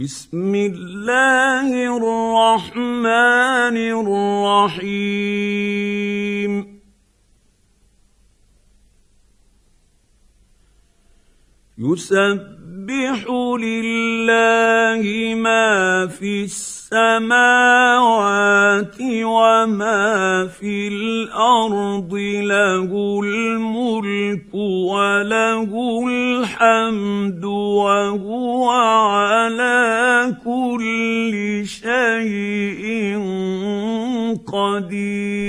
بسم الله الرحمن الرحيم. يسبح لله ما في السماوات وما في الأرض له الملك وله الحمد وهو على كل شيء قدير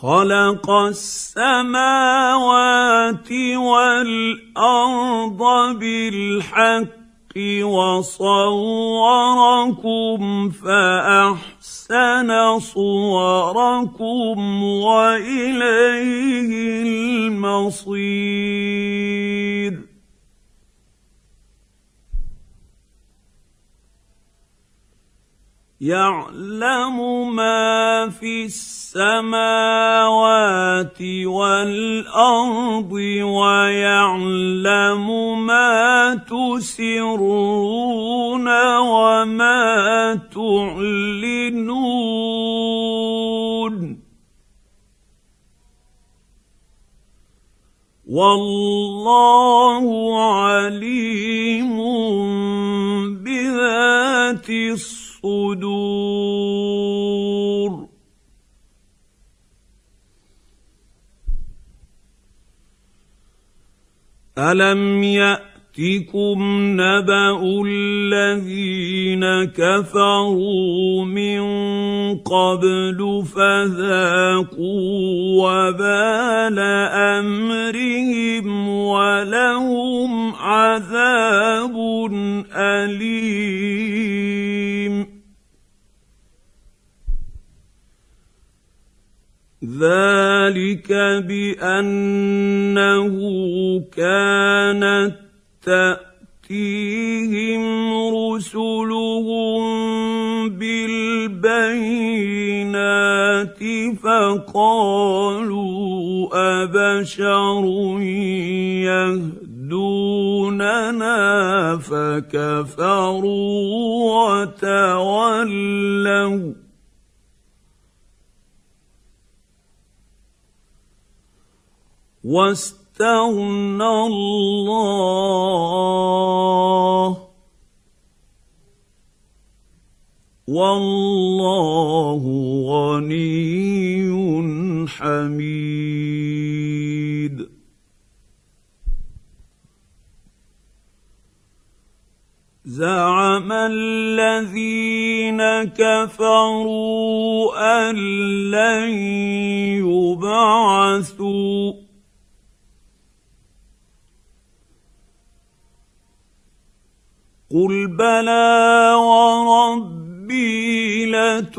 خلق السماوات والأرض بالحق وصوركم فأحسن صوركم وإليه المصير. يعلم ما في السماوات والأرض ويعلم ما تسرون وما تعلنون. والله عليم بذات الصدور الصدور الم ياتكم نبا الذين كفروا من قبل فذاقوا وبال امرهم ولهم عذاب اليم ذلك بأنه كانت تأتيهم رسلهم بالبينات فقالوا أبشر يهدوننا فكفروا وتولوا واستغنى الله. والله غني حميد. زعم الذين كفروا أن لن يبعثوا. قل بلى وربي لتبعثن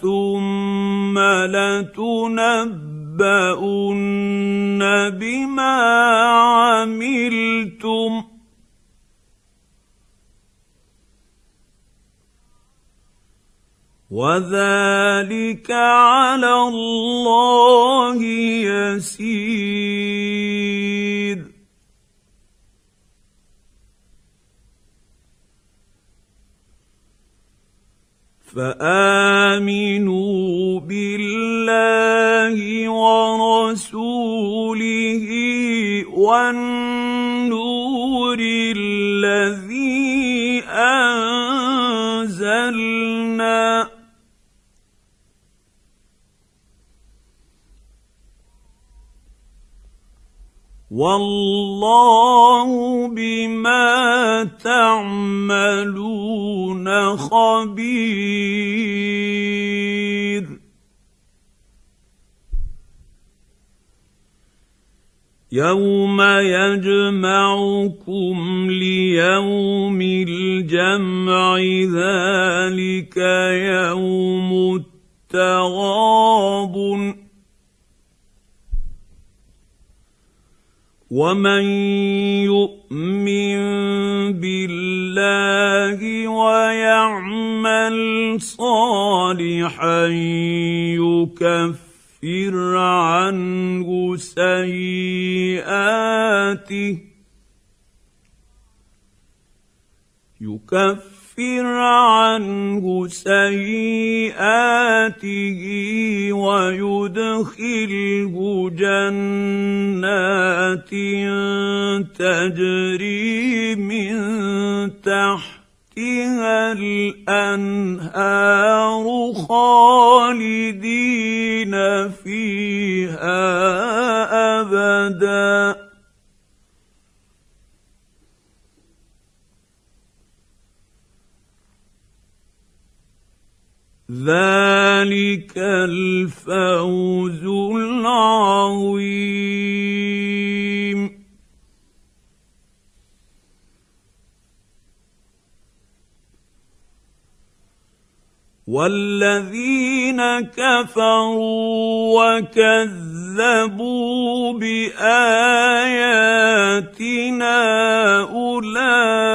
ثم لتنبؤن بما عملتم وذلك على الله يسير فآمنوا بالله ورسوله والنور والله بما تعملون خبير. يوم يجمعكم ليوم الجمع ذلك يوم التغابن ومن يؤمن بالله ويعمل صالحا يكفر عنه سيئاته يكفر يكفر عنه سيئاته ويدخله جنات تجري من تحتها الأنهار خالدين فيها ابدا. ذلك الفوز العظيم. والذين كفروا وكذبوا بآياتنا أولئك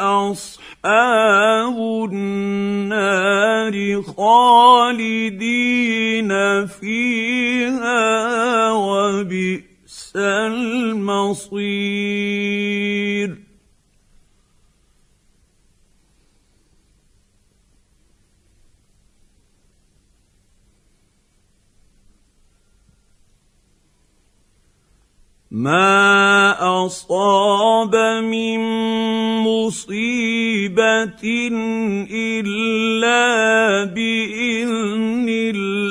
أصحاب أصحاب النار خالدين فيها وبئس المصير. ما اصاب من مصيبه الا باذن الله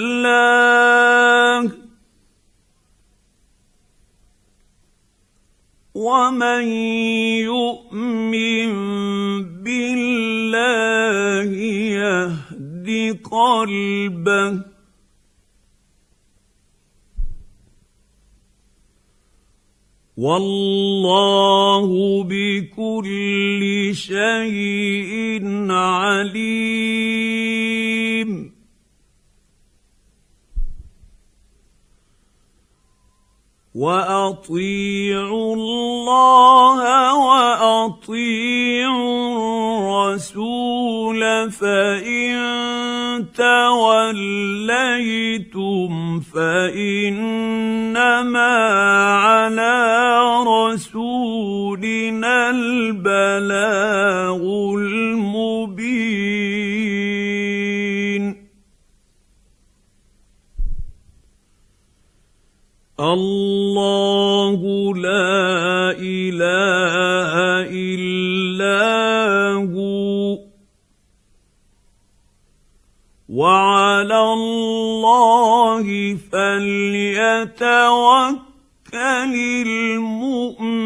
ومن يؤمن بالله يهد قلبه والله بكل شيء عليم. وأطيعوا الله وأطيعوا الرسول فان توليتم فانما على رسولنا البلاغ الله لا إله إلا هو. وعلى الله فليتوكل المؤمنون.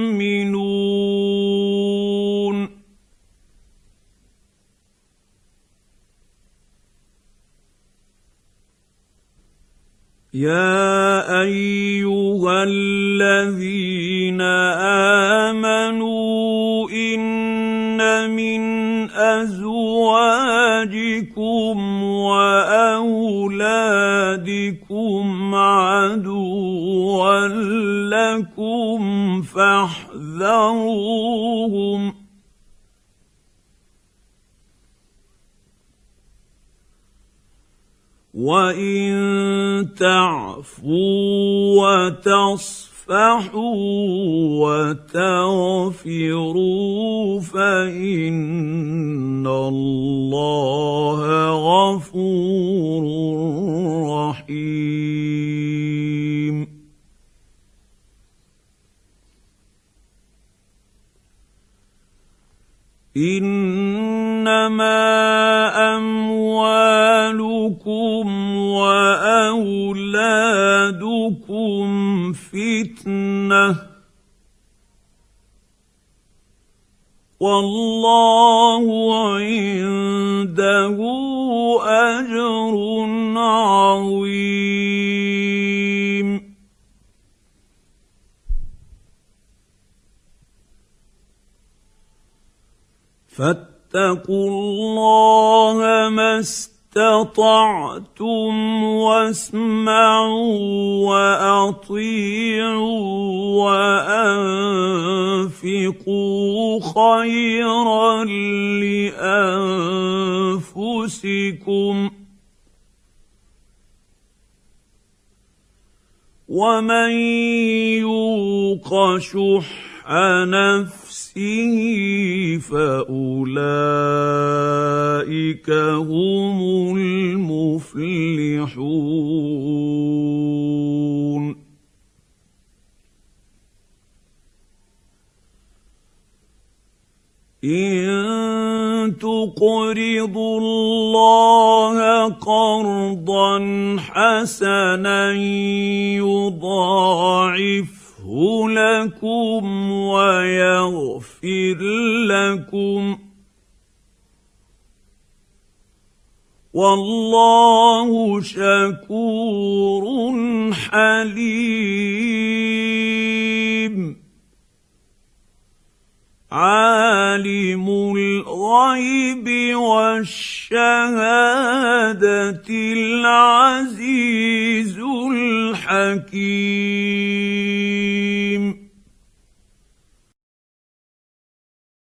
يا أيها الذين آمنوا إن من أزواجكم وأولادكم عدوا لكم فاحذروهم وان تعفوا وتصفحوا وتغفروا فان الله غفور رحيم. انما اولادكم فتنة. والله عنده أجر عظيم. فاتقوا الله ما استطعتم واسمعوا وأطيعوا وأنفقوا خيرا لأنفسكم ومن يوق شح نفسه فأولئك هم المفلحون. إن تقرضوا الله قرضا حسنا يضاعف لكم ويغفر لكم والله شكور حليم. عالم الغيب والشهادة العزيز الحكيم.